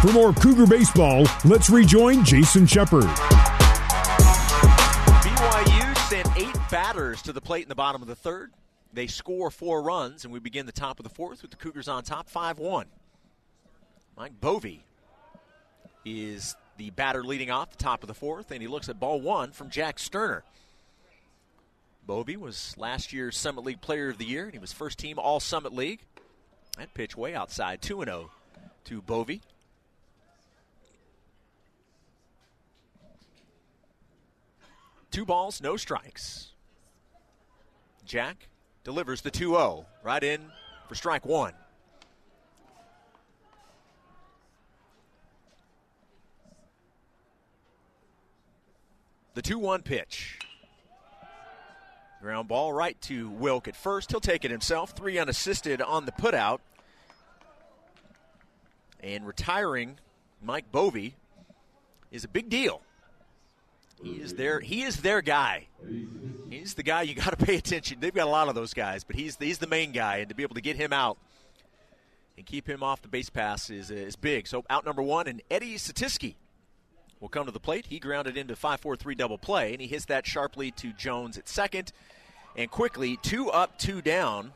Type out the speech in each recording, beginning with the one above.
For more Cougar baseball, let's rejoin Jason Shepard. BYU sent eight batters to the plate in the bottom of the third. They score four runs, and we begin the top of the fourth with the Cougars on top 5 1. Mike Boeve is the batter leading off the top of the fourth, and he looks at ball one from Jack Sterner. Boeve was last year's Summit League Player of the Year, and he was first team All Summit League. That pitch way outside, 2 0 to Boeve. Two balls, no strikes. Jack delivers the 2 0 right in for strike one. The 2 1 pitch. Ground ball right to Wilk at first. He'll take it himself. Three unassisted on the putout. And retiring Mike Boeve is a big deal. He is their he is their guy. He's the guy you got to pay attention. They've got a lot of those guys, but he's he's the main guy, and to be able to get him out and keep him off the base pass is is big. So out number one, and Eddie Satiski will come to the plate. He grounded into five four three double play, and he hits that sharply to Jones at second. And quickly, two up, two down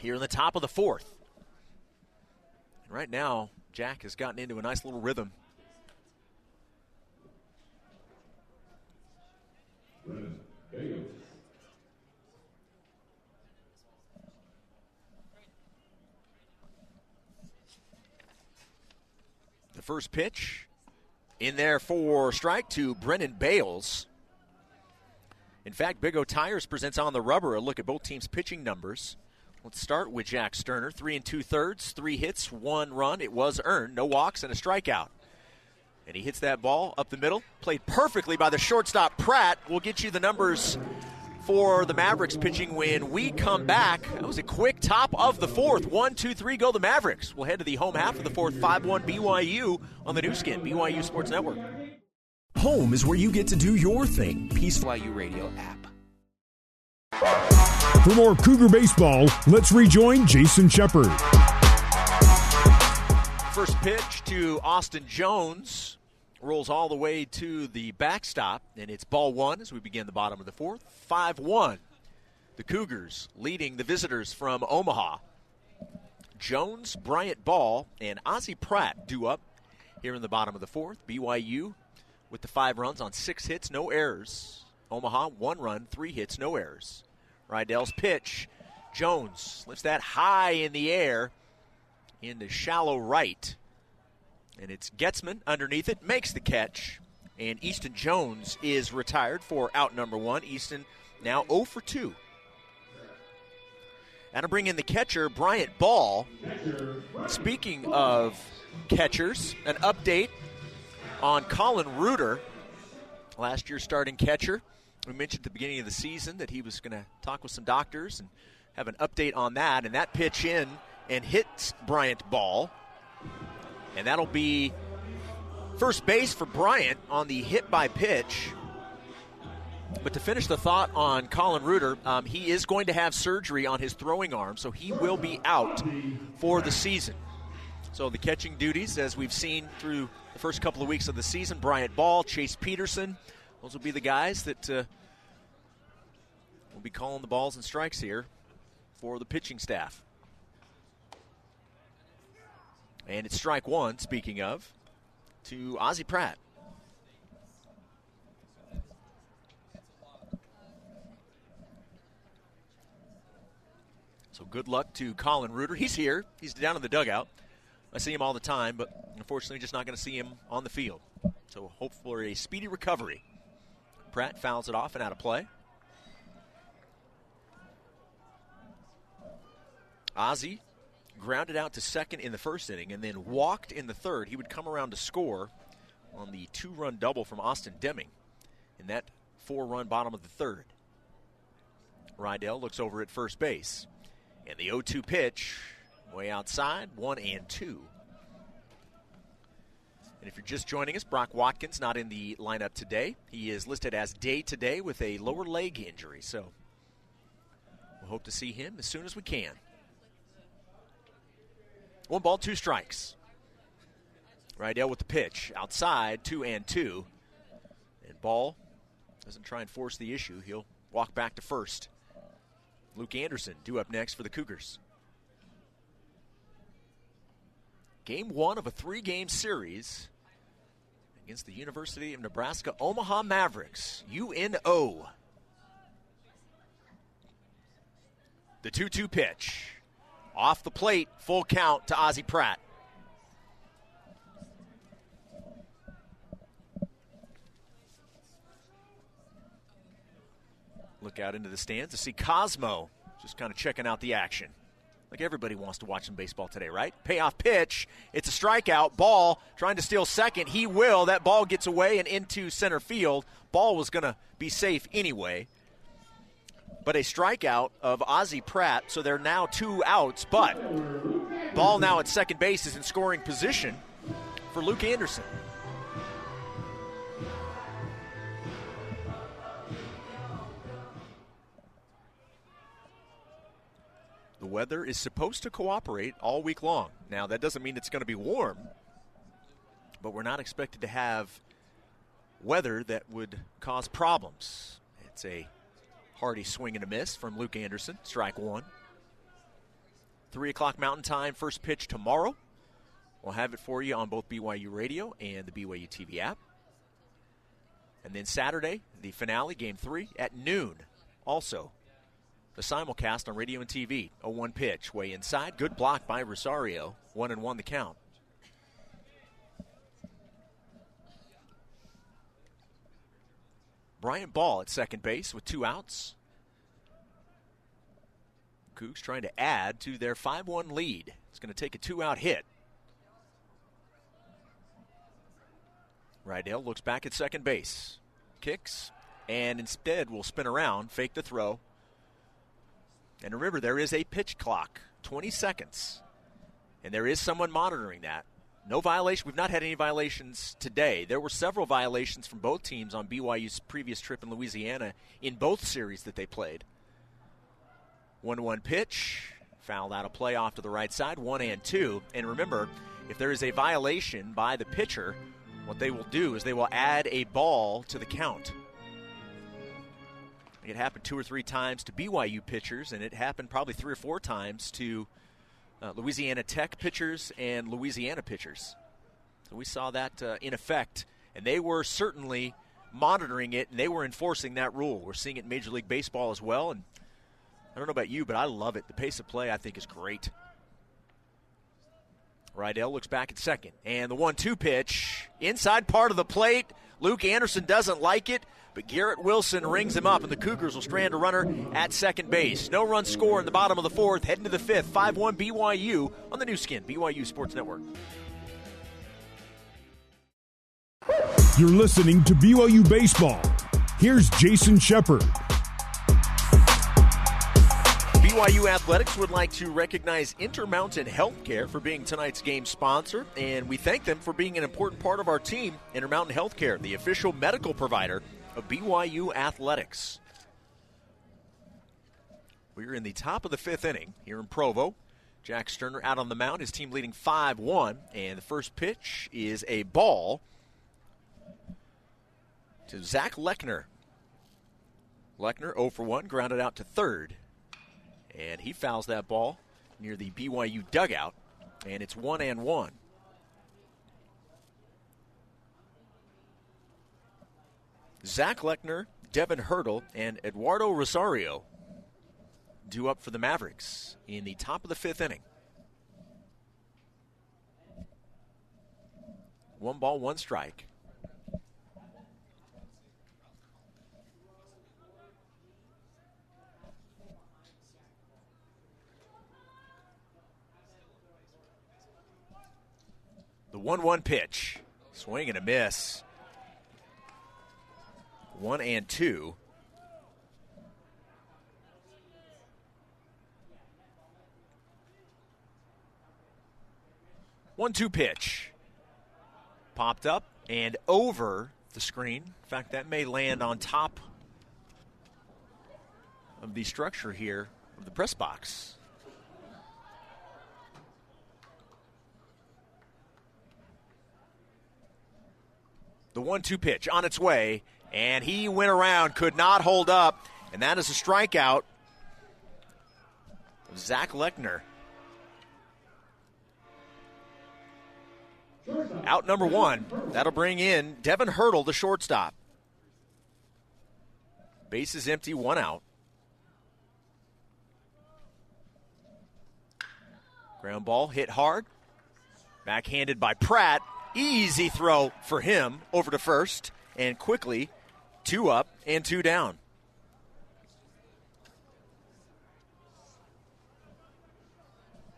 here in the top of the fourth. And right now, Jack has gotten into a nice little rhythm. The first pitch in there for strike to Brennan Bales. In fact, Big O Tires presents on the rubber a look at both teams' pitching numbers. Let's start with Jack Sterner. Three and two thirds, three hits, one run. It was earned, no walks, and a strikeout. And he hits that ball up the middle. Played perfectly by the shortstop Pratt. We'll get you the numbers for the Mavericks pitching when we come back. That was a quick top of the fourth. One, two, three, go the Mavericks. We'll head to the home half of the fourth, 5 1 BYU on the Nu Skin, BYU Sports Network. Home is where you get to do your thing. Peaceful BYU Radio app. For more Cougar baseball, let's rejoin Jason Shepard. First pitch to Austin Jones rolls all the way to the backstop, and it's ball one as we begin the bottom of the fourth. 5 1. The Cougars leading the visitors from Omaha. Jones, Bryant Ball, and Ozzie Pratt do up here in the bottom of the fourth. BYU with the five runs on six hits, no errors. Omaha, one run, three hits, no errors. Rydell's pitch. Jones lifts that high in the air into shallow right. And it's Getzman underneath it, makes the catch. And Easton Jones is retired for out number one. Easton now 0 for 2. And I bring in the catcher, Bryant Ball. Speaking of catchers, an update on Colin Reuter, last year's starting catcher. We mentioned at the beginning of the season that he was going to talk with some doctors and have an update on that. And that pitch in and hits Bryant Ball. And that'll be first base for Bryant on the hit by pitch. But to finish the thought on Colin Reuter, um, he is going to have surgery on his throwing arm, so he will be out for the season. So the catching duties, as we've seen through the first couple of weeks of the season, Bryant Ball, Chase Peterson, those will be the guys that uh, will be calling the balls and strikes here for the pitching staff. And it's strike one, speaking of, to Ozzie Pratt. So good luck to Colin Reuter. He's here. He's down in the dugout. I see him all the time, but unfortunately, just not going to see him on the field. So hope for a speedy recovery. Pratt fouls it off and out of play. Ozzie grounded out to second in the first inning and then walked in the third. He would come around to score on the two run double from Austin Deming in that four run bottom of the third. Rydell looks over at first base. And the 0 2 pitch, way outside, one and two. And if you're just joining us, Brock Watkins not in the lineup today. He is listed as day to day with a lower leg injury. So we'll hope to see him as soon as we can. One ball, two strikes. Rydell with the pitch. Outside, two and two. And Ball doesn't try and force the issue. He'll walk back to first. Luke Anderson due up next for the Cougars. Game one of a three game series against the University of Nebraska Omaha Mavericks. UNO. The 2 2 pitch. Off the plate, full count to Ozzie Pratt. Look out into the stands to see Cosmo just kind of checking out the action. Like everybody wants to watch some baseball today, right? Payoff pitch. It's a strikeout. Ball trying to steal second. He will. That ball gets away and into center field. Ball was going to be safe anyway. But a strikeout of Ozzie Pratt, so they're now two outs. But ball now at second base is in scoring position for Luke Anderson. The weather is supposed to cooperate all week long. Now, that doesn't mean it's going to be warm, but we're not expected to have weather that would cause problems. It's a hearty swing and a miss from Luke Anderson, strike one. 3 o'clock Mountain Time, first pitch tomorrow. We'll have it for you on both BYU Radio and the BYU TV app. And then Saturday, the finale, game three, at noon. Also, the simulcast on radio and TV. A one pitch, way inside. Good block by Rosario. One and one the count. Bryant Ball at second base with two outs. Cougs trying to add to their 5 1 lead. It's going to take a two out hit. Rydell looks back at second base, kicks, and instead will spin around, fake the throw, and remember, there is a pitch clock, 20 seconds, and there is someone monitoring that. No violation. We've not had any violations today. There were several violations from both teams on BYU's previous trip in Louisiana in both series that they played. 1 1 pitch, fouled out of play off to the right side, 1 and 2. And remember, if there is a violation by the pitcher, what they will do is they will add a ball to the count. It happened two or three times to BYU pitchers, and it happened probably three or four times to uh, Louisiana Tech pitchers and Louisiana pitchers. So we saw that uh, in effect, and they were certainly monitoring it, and they were enforcing that rule. We're seeing it in Major League Baseball as well, and I don't know about you, but I love it. The pace of play, I think, is great. Rydell looks back at second, and the one-two pitch inside part of the plate. Luke Anderson doesn't like it. But Garrett Wilson rings him up, and the Cougars will strand a runner at second base. No run score in the bottom of the fourth, heading to the fifth. 5 1 BYU on the Nu Skin, BYU Sports Network. You're listening to BYU Baseball. Here's Jason Shepard. BYU Athletics would like to recognize Intermountain Healthcare for being tonight's game sponsor, and we thank them for being an important part of our team. Intermountain Healthcare, the official medical provider of BYU Athletics. We're in the top of the fifth inning here in Provo. Jack Sterner out on the mound, his team leading 5 1, and the first pitch is a ball to Zach Lechner. Lechner 0 for 1, grounded out to third, and he fouls that ball near the BYU dugout, and it's 1 and 1. Zach Lechner, Devin Hurdle, and Eduardo Rosario due up for the Mavericks in the top of the fifth inning. One ball, one strike. The 1 1 pitch. Swing and a miss one and two. One two pitch. Popped up and over the screen. In fact, that may land on top of the structure here of the press box. The one two pitch on its way, and he went around, could not hold up, and that is a strikeout. Zach Lechner. Out number one. That'll bring in Devin Hurdle, the shortstop. Base is empty, one out. Ground ball hit hard. Backhanded by Pratt. Easy throw for him over to first. And quickly, two up and two down.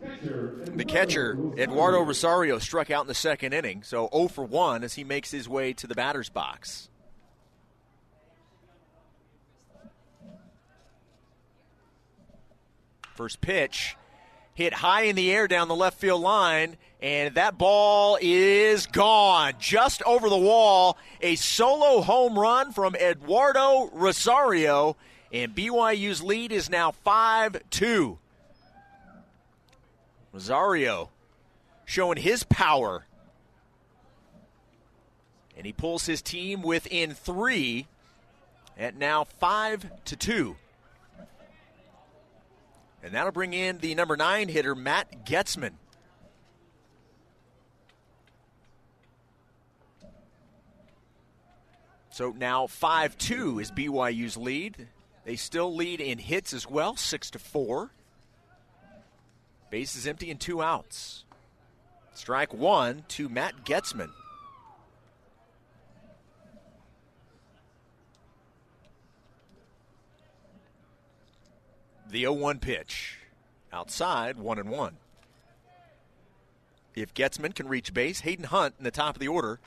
The catcher, Eduardo Rosario, struck out in the second inning, so 0 for 1 as he makes his way to the batter's box. First pitch hit high in the air down the left field line, and that ball is gone. Just over the wall. A solo home run from Eduardo Rosario, and BYU's lead is now 5 2. Rosario showing his power. And he pulls his team within three at now 5 to 2. And that'll bring in the number nine hitter, Matt Getzman. So now 5 2 is BYU's lead. They still lead in hits as well, 6 to 4. Base is empty and two outs. Strike one to Matt Getzman. The 0 1 pitch. Outside, 1 and 1. If Getzman can reach base, Hayden Hunt in the top of the order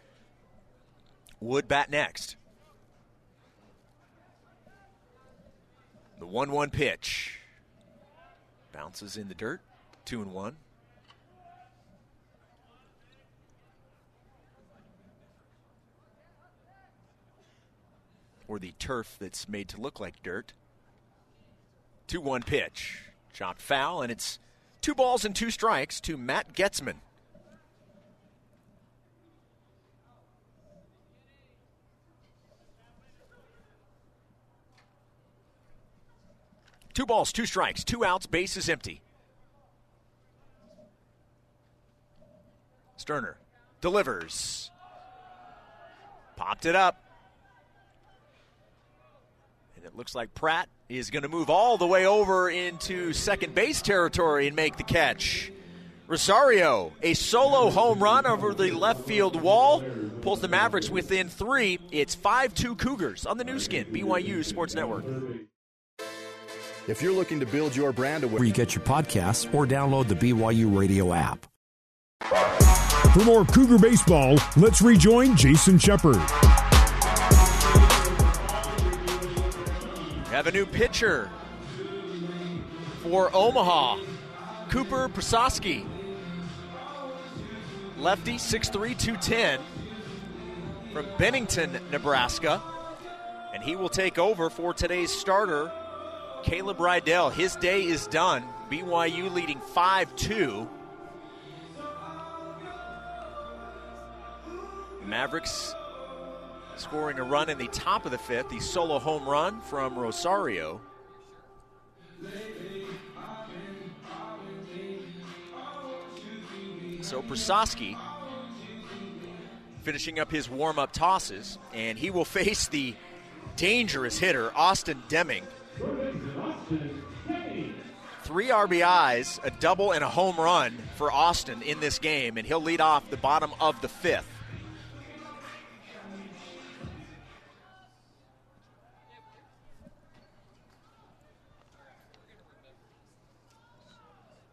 would bat next. The 1 1 pitch. Bounces in the dirt. 2 and 1. Or the turf that's made to look like dirt. 2 1 pitch. Chopped foul, and it's two balls and two strikes to Matt Getzman. Two balls, two strikes, two outs, base is empty. Sterner delivers. Popped it up. And it looks like Pratt is going to move all the way over into second base territory and make the catch. Rosario, a solo home run over the left field wall, pulls the Mavericks within three. It's 5 2 Cougars on the Nu Skin, BYU Sports Network. If you're looking to build your brand Where you get your podcasts or download the BYU radio app. For more Cougar baseball, let's rejoin Jason Shepard. Have a new pitcher for Omaha, Cooper Prasowski. Lefty, 6'3, 210 from Bennington, Nebraska. And he will take over for today's starter, Caleb Rydell. His day is done. BYU leading 5 2. Mavericks scoring a run in the top of the fifth, the solo home run from Rosario. So Prasowski finishing up his warm up tosses, and he will face the dangerous hitter, Austin Deming. Three RBIs, a double, and a home run for Austin in this game, and he'll lead off the bottom of the fifth.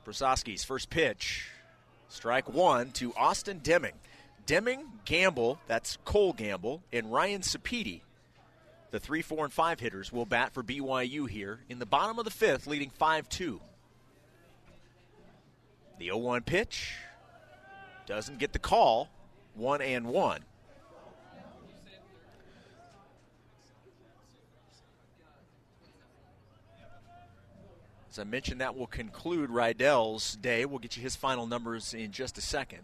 Prasowski's first pitch. Strike one to Austin Deming. Deming, Gamble, that's Cole Gamble, and Ryan Sapiti. The three, four, and five hitters will bat for BYU here in the bottom of the fifth, leading 5 2. The 0 1 pitch doesn't get the call. 1 and 1. As I mentioned, that will conclude Rydell's day. We'll get you his final numbers in just a second.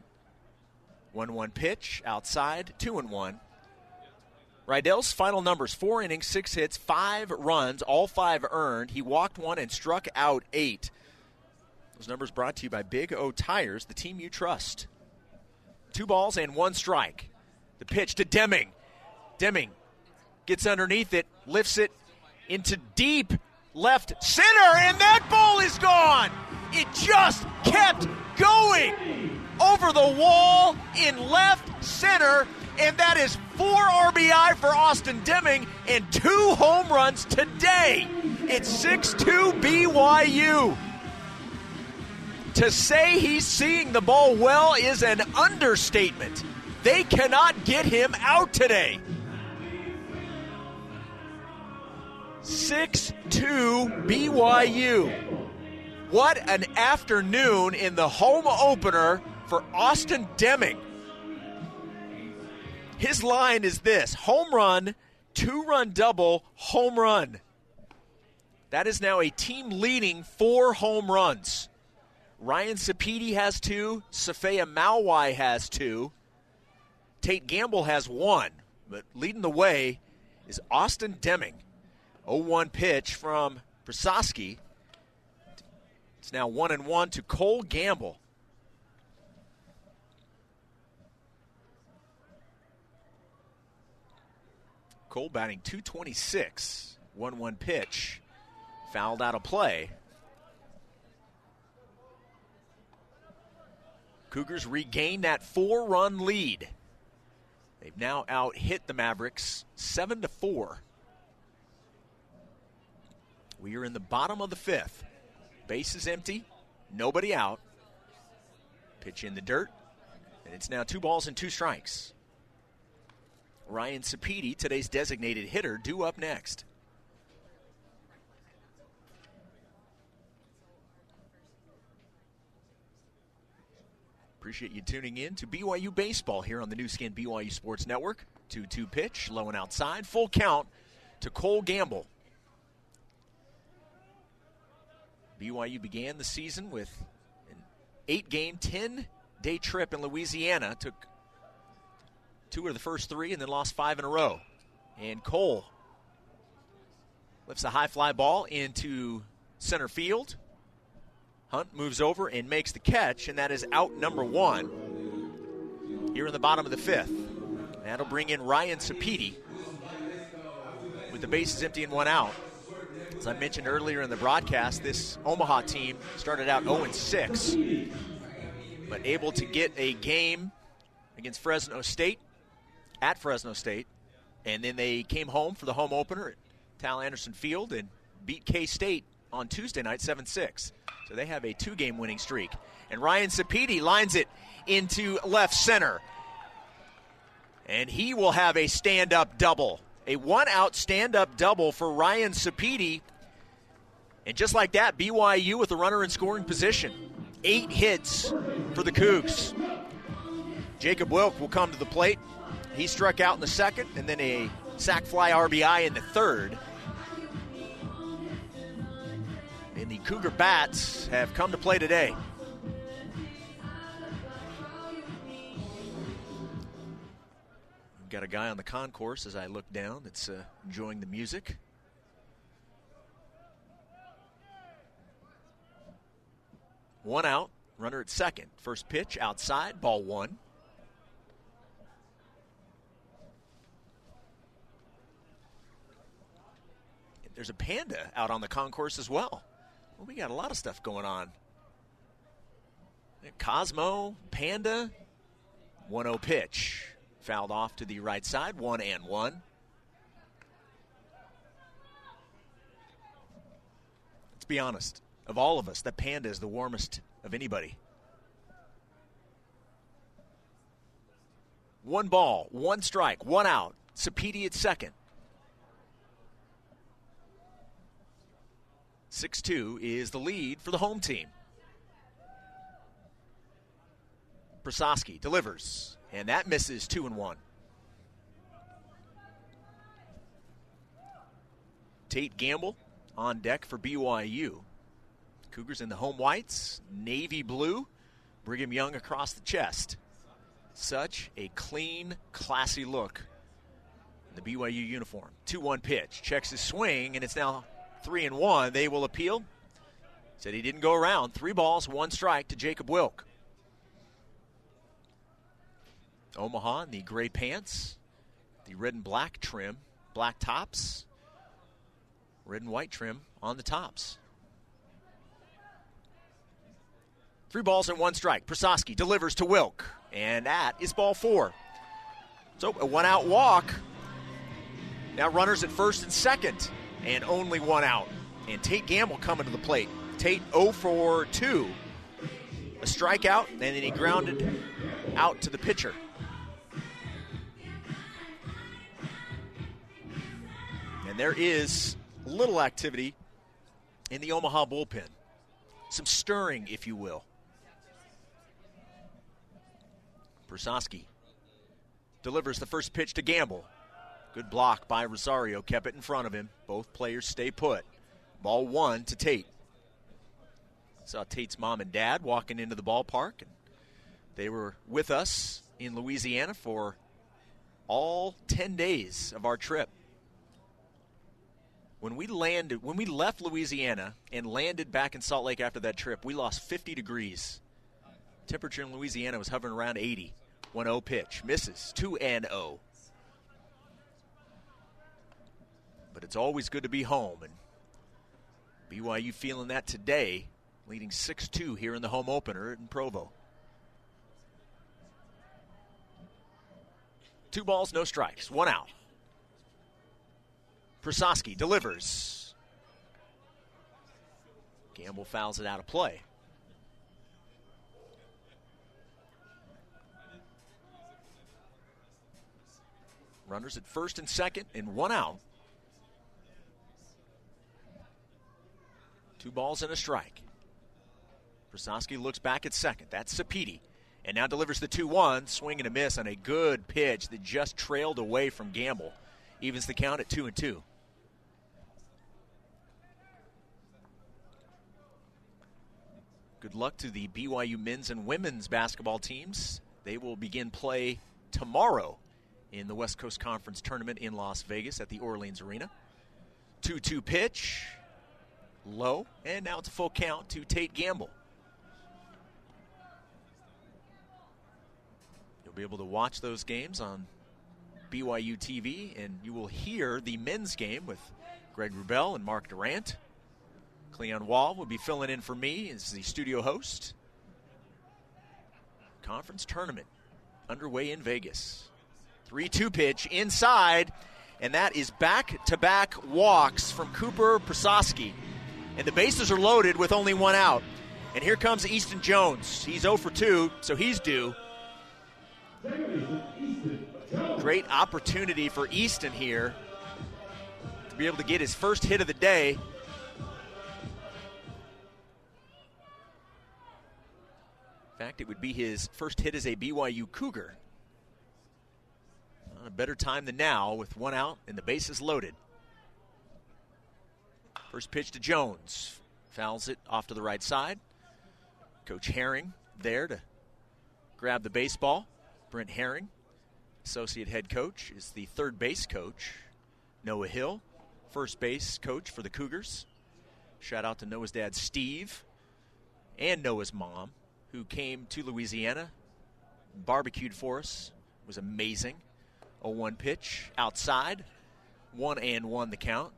1 1 pitch outside, 2 and 1. Rydell's final numbers four innings, six hits, five runs, all five earned. He walked one and struck out eight. Those numbers brought to you by Big O Tires, the team you trust. Two balls and one strike. The pitch to Deming. Deming gets underneath it, lifts it into deep left center, and that ball is gone. It just kept going over the wall in left center, and that is four RBI for Austin Deming and two home runs today. It's 6 2 BYU. To say he's seeing the ball well is an understatement. They cannot get him out today. 6 2 BYU. What an afternoon in the home opener for Austin Deming. His line is this home run, two run double, home run. That is now a team leading four home runs. Ryan Sapedi has two, Safea Mauwai has two, Tate Gamble has one, but leading the way is Austin Deming. 0-1 pitch from Prasowski. It's now one and one to Cole Gamble. Cole batting 226. 1 1 pitch. Fouled out of play. Cougars regain that four run lead. They've now out hit the Mavericks 7 to 4. We are in the bottom of the fifth. Base is empty, nobody out. Pitch in the dirt, and it's now two balls and two strikes. Ryan Sapedi, today's designated hitter, due up next. Appreciate you tuning in to BYU Baseball here on the Nu Skin BYU Sports Network. 2 2 pitch, low and outside, full count to Cole Gamble. BYU began the season with an eight game, 10 day trip in Louisiana. Took two of the first three and then lost five in a row. And Cole lifts a high fly ball into center field. Hunt moves over and makes the catch, and that is out number one here in the bottom of the fifth. That'll bring in Ryan Sapedi with the bases empty and one out. As I mentioned earlier in the broadcast, this Omaha team started out 0 6, but able to get a game against Fresno State at Fresno State, and then they came home for the home opener at Tal Anderson Field and beat K State on Tuesday night 7 6. So they have a two game winning streak. And Ryan Sapedi lines it into left center. And he will have a stand up double a one out stand up double for Ryan Sapedi. And just like that, BYU with a runner in scoring position. Eight hits for the Cougs. Jacob Wilk will come to the plate. He struck out in the second, and then a sac fly RBI in the third. And the Cougar Bats have come to play today. Got a guy on the concourse as I look down that's uh, enjoying the music. One out, runner at second. First pitch outside, ball one. There's a panda out on the concourse as well. Well, we got a lot of stuff going on. Cosmo, Panda, 1 0 pitch. Fouled off to the right side, one and one. Let's be honest. Of all of us, the Panda is the warmest of anybody. One ball, one strike, one out. Sapedi at second. 6 2 is the lead for the home team. Prasowski delivers. And that misses two and one. Tate Gamble on deck for BYU. Cougars in the home whites, navy blue, Brigham Young across the chest. Such a clean, classy look in the BYU uniform. 2 1 pitch. Checks his swing, and it's now 3 and 1. They will appeal. Said he didn't go around. Three balls, one strike to Jacob Wilk. Omaha in the gray pants, the red and black trim, black tops, red and white trim on the tops. Three balls and one strike. Prasowski delivers to Wilk, and that is ball four. So a one out walk. Now runners at first and second, and only one out. And Tate Gamble coming to the plate. Tate 0 for 2. A strikeout, and then he grounded out to the pitcher. There is little activity in the Omaha bullpen. Some stirring, if you will. Prasowski delivers the first pitch to Gamble. Good block by Rosario, kept it in front of him. Both players stay put. Ball one to Tate. Saw Tate's mom and dad walking into the ballpark, and they were with us in Louisiana for all 10 days of our trip. When we landed, when we left Louisiana and landed back in Salt Lake after that trip, we lost 50 degrees. Temperature in Louisiana was hovering around 80. 1 0 pitch. Misses. 2 and 0. But it's always good to be home. And BYU feeling that today, leading 6 2 here in the home opener in Provo. Two balls, no strikes. One out. Prasowski delivers. Gamble fouls it out of play. Runners at first and second, and one out. Two balls and a strike. Prasowski looks back at second. That's Sapiti. And now delivers the 2 1, swing and a miss on a good pitch that just trailed away from Gamble. Evens the count at 2 and 2. Good luck to the BYU men's and women's basketball teams. They will begin play tomorrow in the West Coast Conference tournament in Las Vegas at the Orleans Arena. 2 2 pitch, low, and now it's a full count to Tate Gamble. You'll be able to watch those games on BYU TV, and you will hear the men's game with Greg Wrubell and Mark Durrant. Cleon Wall will be filling in for me as the studio host. Conference tournament underway in Vegas. 3 2 pitch inside, and that is back to back walks from Cooper Prasowski. And the bases are loaded with only one out. And here comes Easton Jones. He's 0 for 2, so he's due. Great opportunity for Easton here to be able to get his first hit of the day. Fact, it would be his first hit as a BYU Cougar. Not a better time than now with one out and the bases loaded. First pitch to Jones. Fouls it off to the right side. Coach Herring there to grab the baseball. Brent Herring, associate head coach, is the third base coach. Noah Hill, first base coach for the Cougars. Shout out to Noah's dad, Steve, and Noah's mom, who came to Louisiana, barbecued for us. Was amazing. A one pitch outside, one and one the count.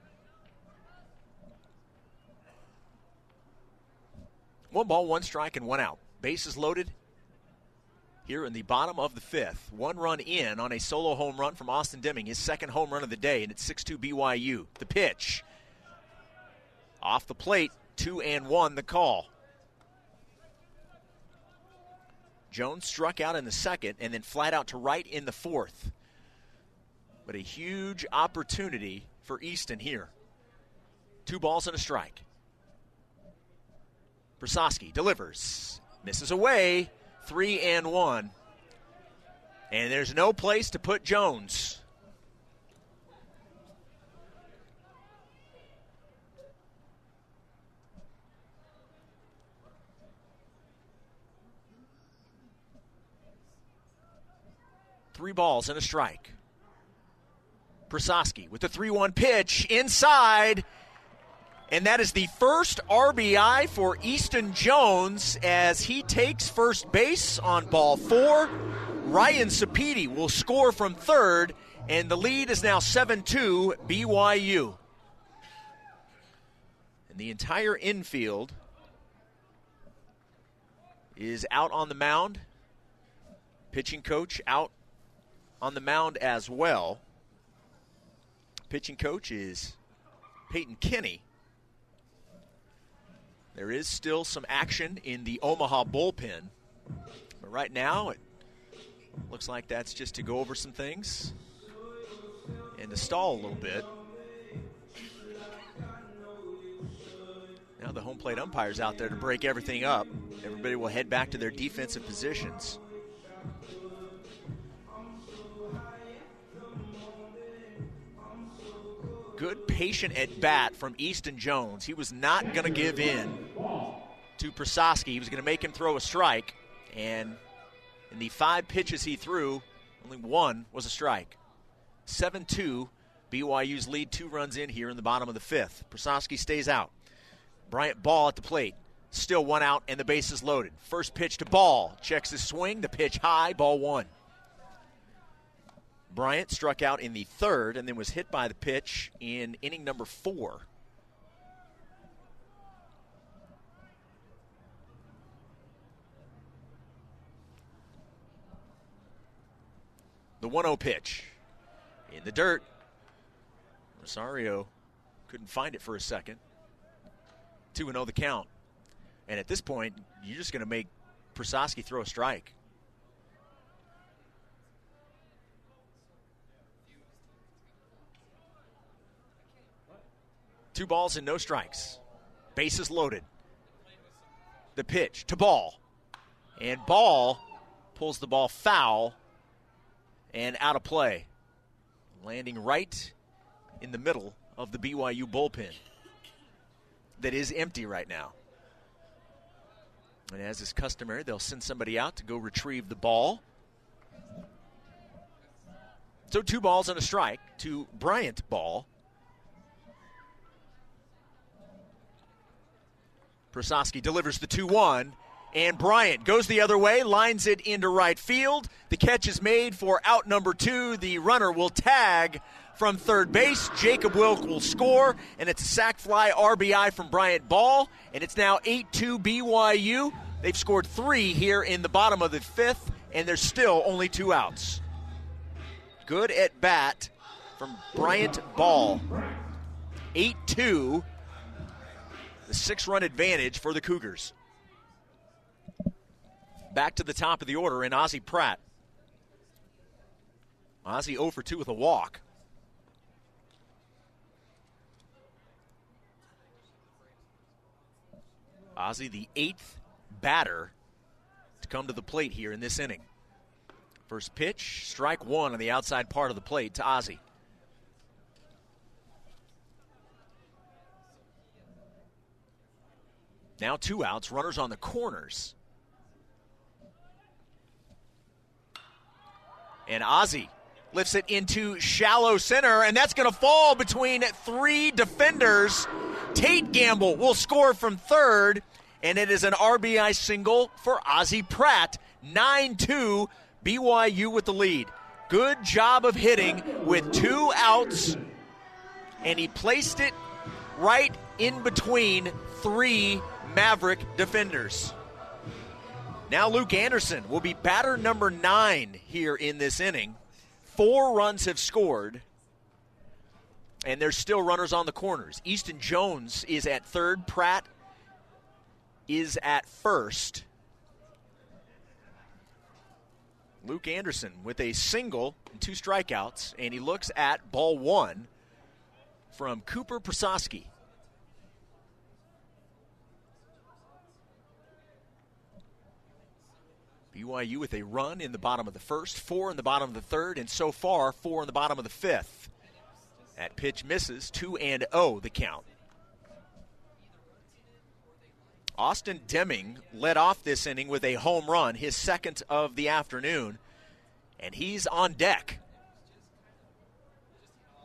One ball, one strike, and one out. Bases loaded here in the bottom of the fifth. One run in on a solo home run from Austin Deming, his second home run of the day, and it's 6 2 BYU. The pitch. Off the plate, two and one the call. Jones struck out in the second and then flat out to right in the fourth. But a huge opportunity for Easton here. Two balls and a strike. Prasowski delivers, misses away, three and one. And there's no place to put Jones. Three balls and a strike. Prososki with the 3 1 pitch inside. And that is the first RBI for Easton Jones as he takes first base on ball four. Ryan Sapiti will score from third, and the lead is now 7 2 BYU. And the entire infield is out on the mound. Pitching coach out on the mound as well. Pitching coach is Peyton Kinney. There is still some action in the Omaha bullpen. But right now, it looks like that's just to go over some things and to stall a little bit. Now the home plate umpire's out there to break everything up. Everybody will head back to their defensive positions. Good patient at bat from Easton Jones. He was not going to give in to Prososki. He was going to make him throw a strike, and in the five pitches he threw, only one was a strike. 7 2, BYU's lead two runs in here in the bottom of the fifth. Prososki stays out. Bryant Ball at the plate. Still one out, and the base is loaded. First pitch to Ball. Checks his swing. The pitch high, ball one. Bryant struck out in the third and then was hit by the pitch in inning number four. The 1 0 pitch in the dirt. Rosario couldn't find it for a second. 2 0 the count. And at this point, you're just going to make Prososki throw a strike. Two balls and no strikes. Bases loaded. The pitch to ball. And ball pulls the ball foul and out of play. Landing right in the middle of the BYU bullpen that is empty right now. And as is customary, they'll send somebody out to go retrieve the ball. So two balls and a strike to Bryant Ball. Prososki delivers the 2 1. And Bryant goes the other way, lines it into right field. The catch is made for out number two. The runner will tag from third base. Jacob Wilk will score, and it's a sac fly RBI from Bryant Ball. And it's now 8 2 BYU. They've scored three here in the bottom of the fifth, and there's still only two outs. Good at bat from Bryant Ball. 8 2 six run advantage for the Cougars. Back to the top of the order in Ozzie Pratt. Ozzie 0 for 2 with a walk. Ozzie, the eighth batter to come to the plate here in this inning. First pitch, strike one on the outside part of the plate to Ozzie. Now two outs, runners on the corners. And Ozzie lifts it into shallow center, and that's going to fall between three defenders. Tate Gamble will score from third, and it is an RBI single for Ozzie Pratt. 9 2, BYU with the lead. Good job of hitting with two outs, and he placed it right in between three Maverick defenders. Now Luke Anderson will be batter number nine here in this inning. Four runs have scored, and there's still runners on the corners. Easton Jones is at third. Pratt is at first. Luke Anderson with a single and two strikeouts, and he looks at ball one from Cooper Prososki. BYU with a run in the bottom of the first, four in the bottom of the third, and so far, four in the bottom of the fifth. That pitch misses, 2 and 0 the count. Austin Deming led off this inning with a home run, his second of the afternoon, and he's on deck.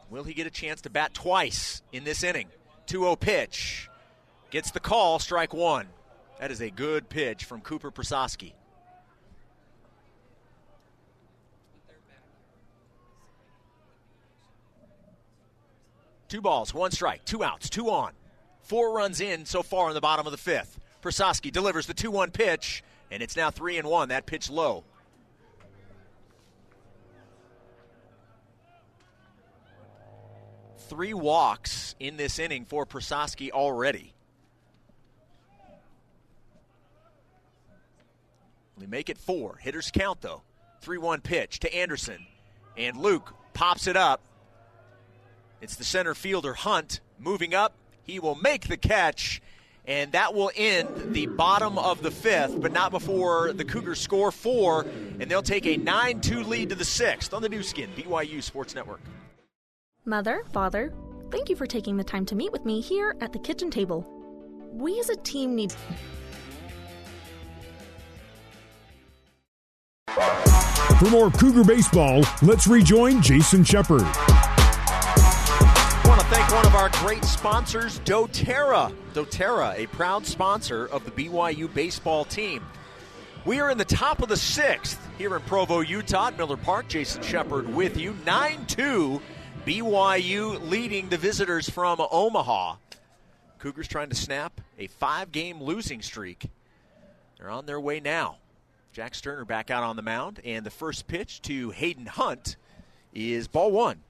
Will he get a chance to bat twice in this inning? 2 0 pitch. Gets the call, strike one. That is a good pitch from Cooper Prasosky. Two balls, one strike, two outs, two on. Four runs in so far in the bottom of the fifth. Prasosky delivers the 2 1 pitch, and it's now 3 and 1. That pitch low. Three walks in this inning for Prasosky already. We make it four. Hitters count, though. 3 1 pitch to Anderson. And Luke pops it up. It's the center fielder, Hunt, moving up. He will make the catch, and that will end the bottom of the fifth, but not before the Cougars score four, and they'll take a 9 2 lead to the sixth on the Nu Skin, BYU Sports Network. Mother, Father, thank you for taking the time to meet with me here at the kitchen table. We as a team need. For more Cougar baseball, let's rejoin Jason Shepard. Our great sponsors, doTERRA. doTERRA, a proud sponsor of the BYU baseball team. We are in the top of the sixth here in Provo, Utah, Miller Park. Jason Shepard with you. 9 2, BYU leading the visitors from Omaha. Cougars trying to snap a five game losing streak. They're on their way now. Jack Sterner back out on the mound, and the first pitch to Hayden Hunt is ball one.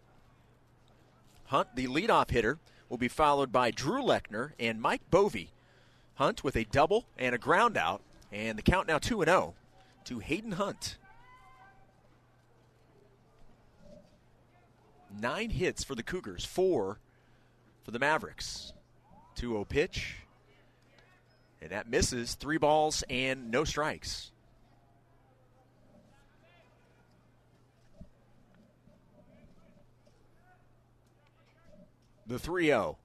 Hunt, the leadoff hitter, will be followed by Drew Lechner and Mike Boeve. Hunt with a double and a ground out, and the count now 2 0 to Hayden Hunt. Nine hits for the Cougars, four for the Mavericks. 2 0 pitch, and that misses three balls and no strikes. The 3 0.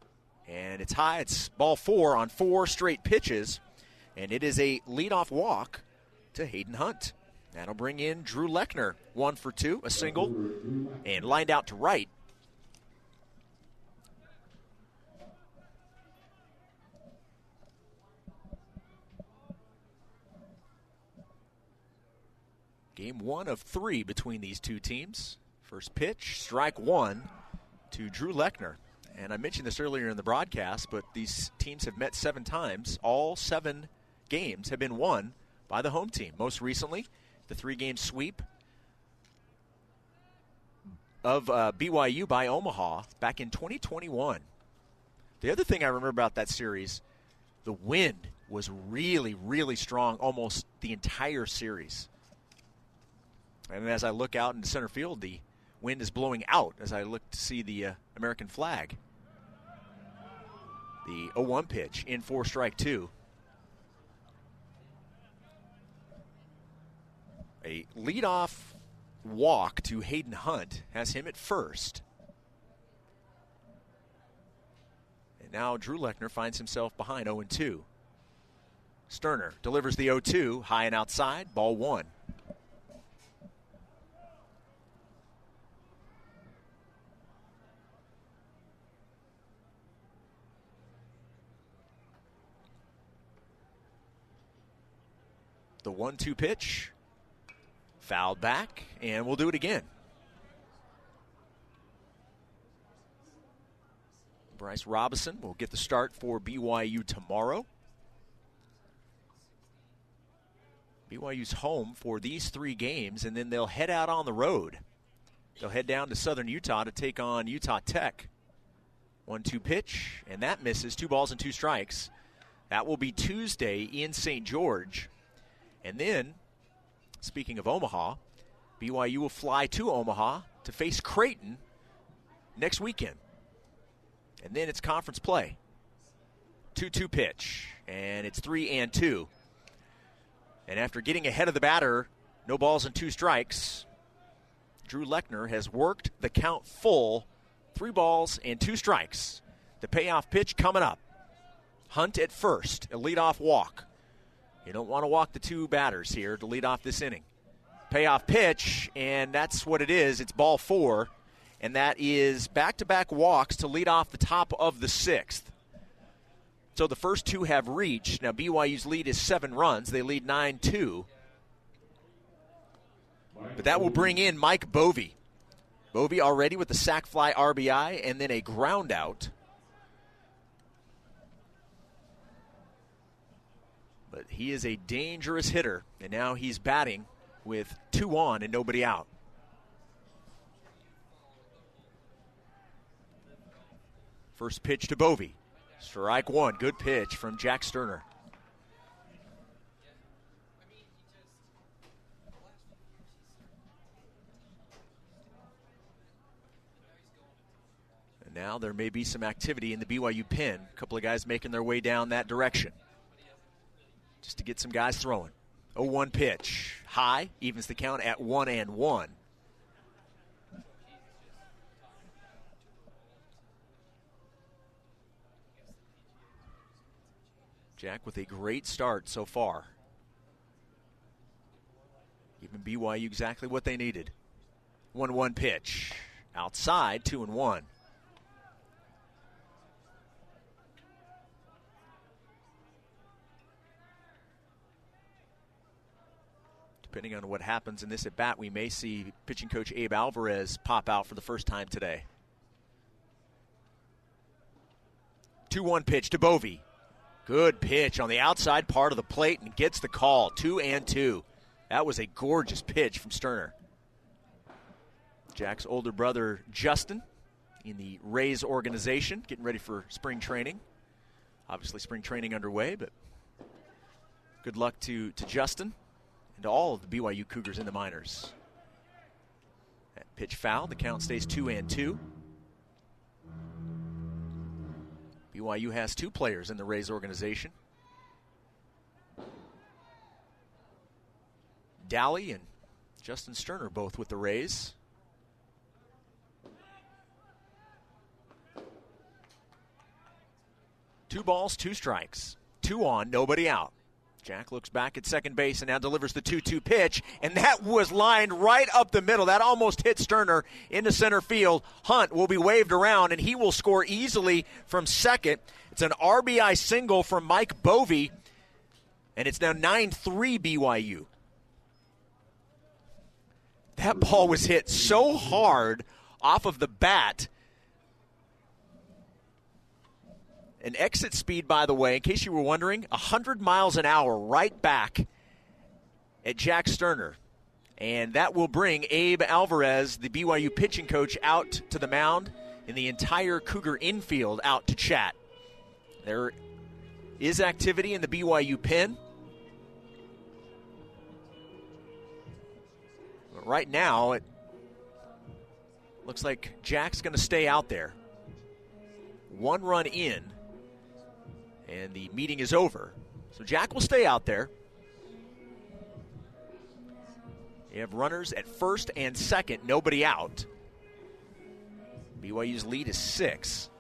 And it's high. It's ball four on four straight pitches. And it is a leadoff walk to Hayden Hunt. That'll bring in Drew Lechner. One for two, a single, and lined out to right. Game one of three between these two teams. First pitch, strike one to Drew Lechner. And I mentioned this earlier in the broadcast, but these teams have met seven times. All seven games have been won by the home team. Most recently, the three game sweep of uh, BYU by Omaha back in 2021. The other thing I remember about that series, the wind was really, really strong almost the entire series. And as I look out into center field, the wind is blowing out as I look to see the uh, American flag. The 0 1 pitch in four strike two. A leadoff walk to Hayden Hunt has him at first. And now Drew Lechner finds himself behind 0 2. Sterner delivers the 0 2, high and outside, ball one. The one two pitch. Fouled back, and we'll do it again. Bryce Robison will get the start for BYU tomorrow. BYU's home for these three games, and then they'll head out on the road. They'll head down to southern Utah to take on Utah Tech. One two pitch, and that misses. Two balls and two strikes. That will be Tuesday in St. George. And then, speaking of Omaha, BYU will fly to Omaha to face Creighton next weekend. And then it's conference play. 2 2 pitch, and it's 3 and 2. And after getting ahead of the batter, no balls and two strikes, Drew Lechner has worked the count full, three balls and two strikes. The payoff pitch coming up. Hunt at first, a leadoff walk. You don't want to walk the two batters here to lead off this inning. Payoff pitch, and that's what it is. It's ball four, and that is back to back walks to lead off the top of the sixth. So the first two have reached. Now, BYU's lead is seven runs. They lead 9 2. But that will bring in Mike Boeve. Boeve already with the sac fly RBI and then a ground out. But he is a dangerous hitter, and now he's batting with two on and nobody out. First pitch to Boeve. Strike one. Good pitch from Jack Sterner. And now there may be some activity in the BYU pen. A couple of guys making their way down that direction. Just to get some guys throwing. 0 1 pitch. High, evens the count at 1 and 1. Jack with a great start so far. Giving BYU exactly what they needed. 1 1 pitch. Outside, 2 and 1. Depending on what happens in this at bat, we may see pitching coach Abe Alvarez pop out for the first time today. 2 1 pitch to Boeve. Good pitch on the outside part of the plate and gets the call. Two and two. That was a gorgeous pitch from Sterner. Jack's older brother, Justin, in the Rays organization, getting ready for spring training. Obviously, spring training underway, but good luck to, to Justin and all of the BYU Cougars in the minors. That pitch foul. The count stays two and two. BYU has two players in the Rays organization. Dally and Justin Sterner both with the Rays. Two balls, two strikes. Two on, nobody out. Jack looks back at second base and now delivers the 2 2 pitch, and that was lined right up the middle. That almost hit Sterner into center field. Hunt will be waved around, and he will score easily from second. It's an RBI single from Mike Boeve, and it's now 9 3 BYU. That ball was hit so hard off of the bat An exit speed, by the way, in case you were wondering, 100 miles an hour right back at Jack Sterner. And that will bring Abe Alvarez, the BYU pitching coach, out to the mound and the entire Cougar infield out to chat. There is activity in the BYU pen. But right now, it looks like Jack's going to stay out there. One run in and the meeting is over. So Jack will stay out there. You have runners at first and second, nobody out. BYU's lead is six.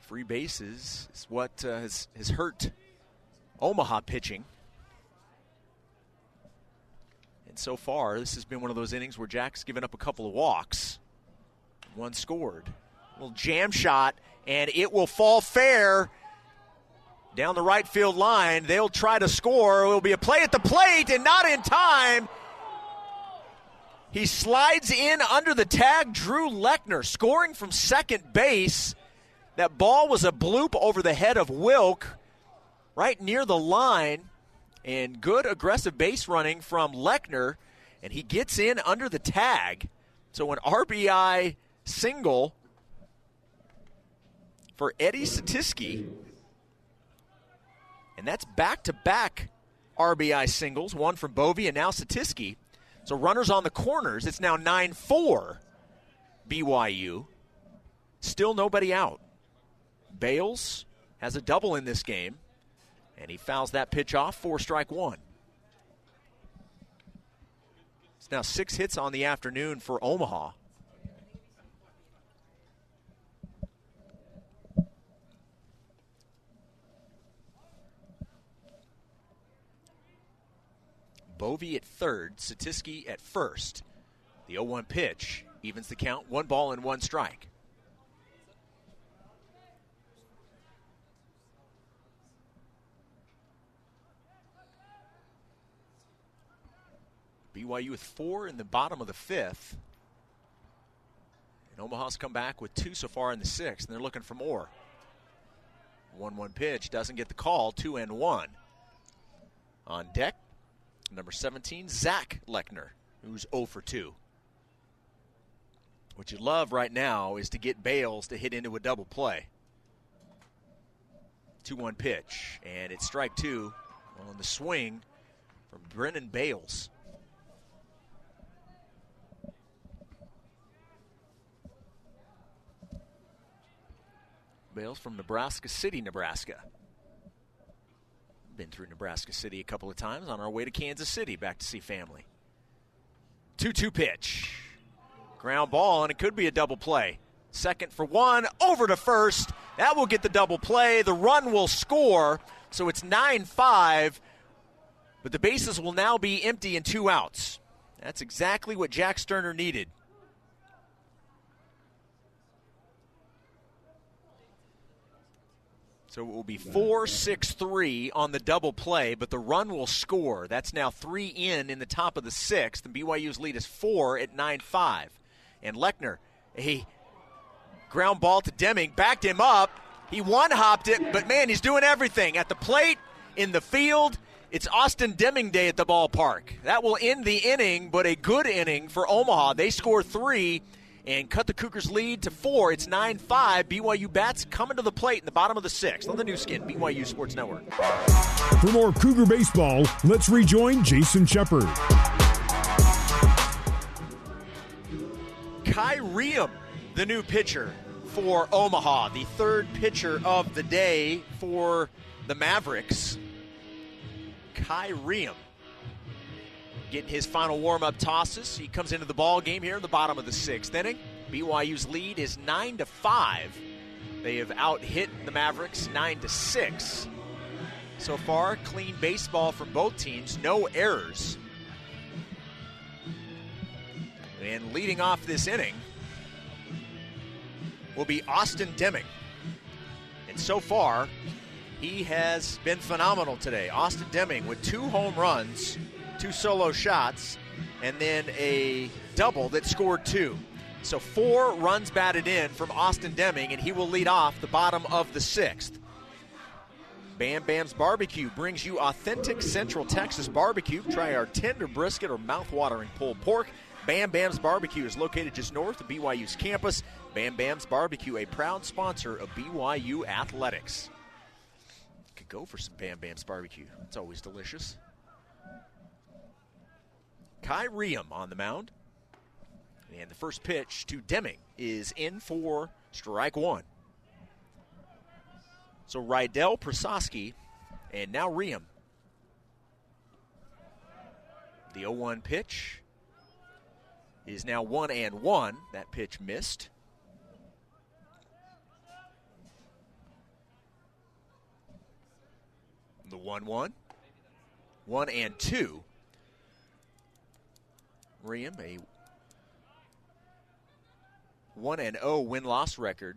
Free bases is what uh, has, has hurt Omaha pitching so far, this has been one of those innings where Jack's given up a couple of walks. One scored. A little jam shot, and it will fall fair down the right field line. They'll try to score. It will be a play at the plate, and not in time. He slides in under the tag. Drew Lechner scoring from second base. That ball was a bloop over the head of Wilk, right near the line and good aggressive base running from Lechner, and he gets in under the tag. So an RBI single for Eddie Satisky, and that's back to back RBI singles, one from Boeve and now Satisky. So runners on the corners. It's now 9 4 BYU. Still nobody out. Bales has a double in this game. And he fouls that pitch off for strike one. It's now six hits on the afternoon for Omaha. Boeve at third, Satiski at first. The 0 1 pitch evens the count, one ball and one strike. BYU with four in the bottom of the fifth. And Omaha's come back with two so far in the sixth, and they're looking for more. 1 1 pitch doesn't get the call, 2 and 1. On deck, number 17, Zach Lechner, who's 0 for 2. What you love right now is to get Bales to hit into a double play. 2 1 pitch, and it's strike two on the swing from Brennan Bales. Bales from Nebraska City, Nebraska. Been through Nebraska City a couple of times on our way to Kansas City back to see family. 2 2 pitch. Ground ball, and it could be a double play. Second for one, over to first. That will get the double play. The run will score, so it's 9 5, but the bases will now be empty and two outs. That's exactly what Jack Sterner needed. So it will be 4 6 3 on the double play, but the run will score. That's now three in in the top of the sixth, and BYU's lead is four at 9 5. And Lechner, a ground ball to Deming, backed him up. He one hopped it, but man, he's doing everything at the plate, in the field. It's Austin Deming Day at the ballpark. That will end the inning, but a good inning for Omaha. They score three and cut the Cougars' lead to four. It's 9 5. BYU bats coming to the plate in the bottom of the sixth on the Nu Skin, BYU Sports Network. For more Cougar baseball, let's rejoin Jason Shepard. Kai Reum, the new pitcher for Omaha, the third pitcher of the day for the Mavericks. Kai Reum getting his final warm-up tosses. He comes into the ball game here in the bottom of the sixth inning. BYU's lead is nine to five. They have out hit the Mavericks nine to six. So far, clean baseball from both teams, no errors. And leading off this inning will be Austin Deming. And so far, he has been phenomenal today. Austin Deming with two home runs two solo shots, and then a double that scored two. So four runs batted in from Austin Deming, and he will lead off the bottom of the sixth. Bam Bam's Barbecue brings you authentic Central Texas barbecue. Try our tender brisket or mouth-watering pulled pork. Bam Bam's Barbecue is located just north of BYU's campus. Bam Bam's Barbecue, a proud sponsor of BYU Athletics. Could go for some Bam Bam's Barbecue. It's always delicious. Kai Reum on the mound. And the first pitch to Deming is in for strike one. So Rydell Prososki and now Reum. The 0 1 pitch is now 1 and 1. That pitch missed. The 1 1. 1 and 2. Reum, a 1 and 0 win loss record.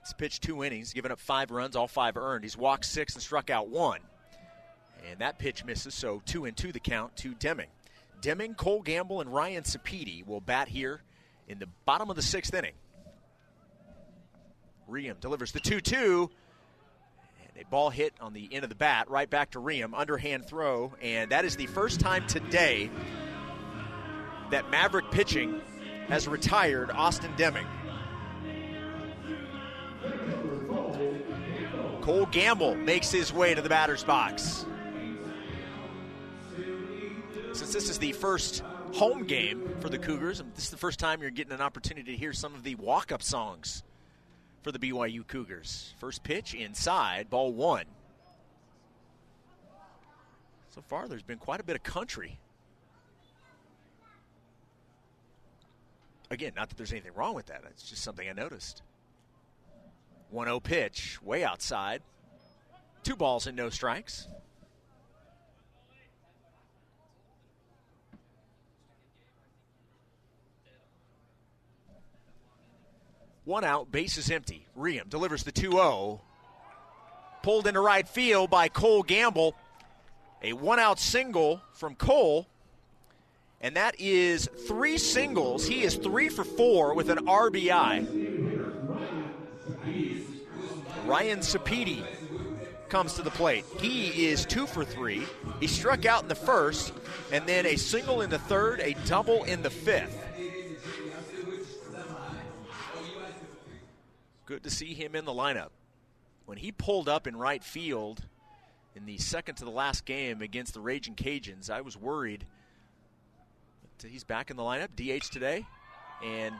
He's pitched two innings, given up five runs, all five earned. He's walked six and struck out one. And that pitch misses, so two and two the count to Deming. Deming, Cole Gamble, and Ryan Sapiti will bat here in the bottom of the sixth inning. Reum delivers the 2 2. And a ball hit on the end of the bat, right back to Riem. Underhand throw. And that is the first time today that Maverick pitching has retired Austin Deming. Cole Gamble makes his way to the batter's box. Since this is the first home game for the Cougars, this is the first time you're getting an opportunity to hear some of the walk up songs for the BYU Cougars. First pitch inside, ball one. So far, there's been quite a bit of country again, not that there's anything wrong with that. It's just something I noticed. 1 0 pitch, way outside. Two balls and no strikes. One out, base is empty. Riem delivers the 2 0. Pulled into right field by Cole Gamble. A one out single from Cole and that is three singles. He is three for four with an RBI. Ryan Sapiti comes to the plate. He is two for three. He struck out in the first, and then a single in the third, a double in the fifth. Good to see him in the lineup. When he pulled up in right field in the second to the last game against the Raging Cajuns, I was worried. He's back in the lineup, DH today, and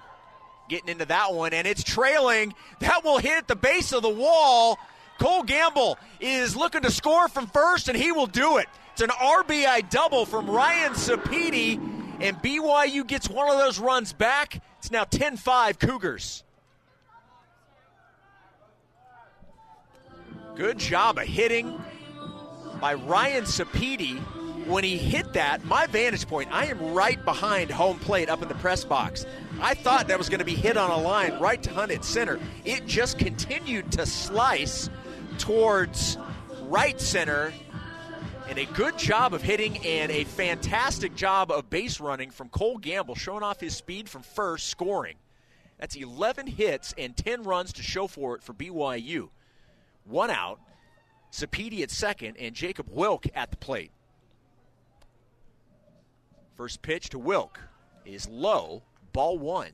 getting into that one, and it's trailing. That will hit the base of the wall. Cole Gamble is looking to score from first, and he will do it. It's an RBI double from Ryan Sapiti, and BYU gets one of those runs back. It's now 10 5 Cougars. Good job of hitting by Ryan Sapiti. When he hit that, my vantage point, I am right behind home plate up in the press box. I thought that was going to be hit on a line right to Hunt at center. It just continued to slice towards right center. And a good job of hitting and a fantastic job of base running from Cole Gamble, showing off his speed from first, scoring. That's 11 hits and 10 runs to show for it for BYU. One out, Sapiti at second, and Jacob Wilk at the plate. First pitch to Wilk is low, ball one.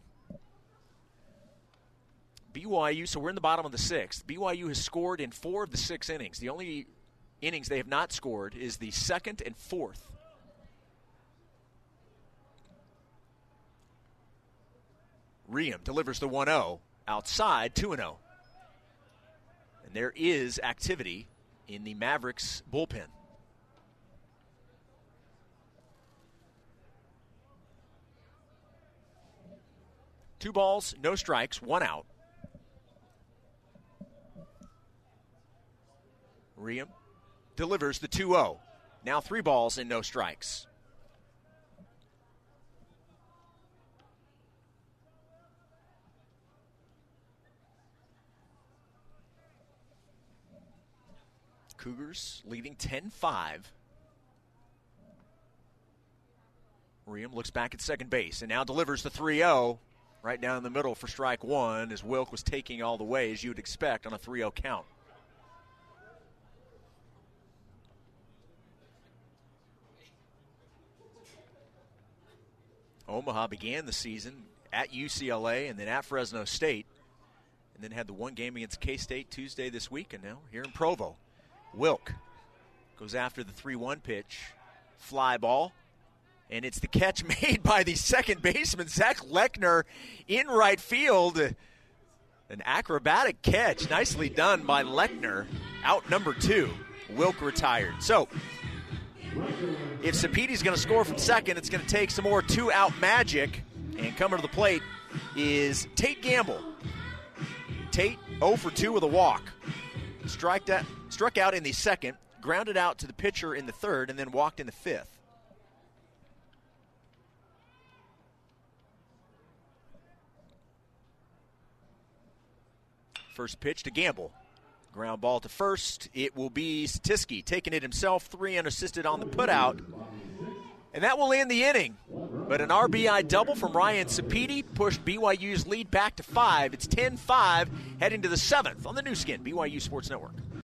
BYU, so we're in the bottom of the sixth. BYU has scored in four of the six innings. The only innings they have not scored is the second and fourth. Riem delivers the 1 0 outside 2 0. And there is activity in the Mavericks bullpen. Two balls, no strikes, one out. Riem delivers the 2 0. Now three balls and no strikes. Cougars leading 10 5. Riem looks back at second base and now delivers the 3 0 right down the middle for strike one as Wilk was taking all the way as you would expect on a 3 0 count. Omaha began the season at UCLA and then at Fresno State, and then had the one game against K State Tuesday this week, and now here in Provo. Wilk goes after the 3 1 pitch, fly ball, and it's the catch made by the second baseman, Zach Lechner, in right field. An acrobatic catch, nicely done by Lechner, out number two. Wilk retired. So, if Sapiti's going to score from second, it's going to take some more two out magic. And coming to the plate is Tate Gamble. Tate 0 for 2 with a walk. Struck out in the second, grounded out to the pitcher in the third, and then walked in the fifth. First pitch to Gamble. Ground ball to first. It will be Statiski taking it himself, three unassisted on the putout. And that will end the inning. But an RBI double from Ryan Sapiti pushed BYU's lead back to five. It's 10 5 heading to the seventh on the Nu Skin, BYU Sports Network.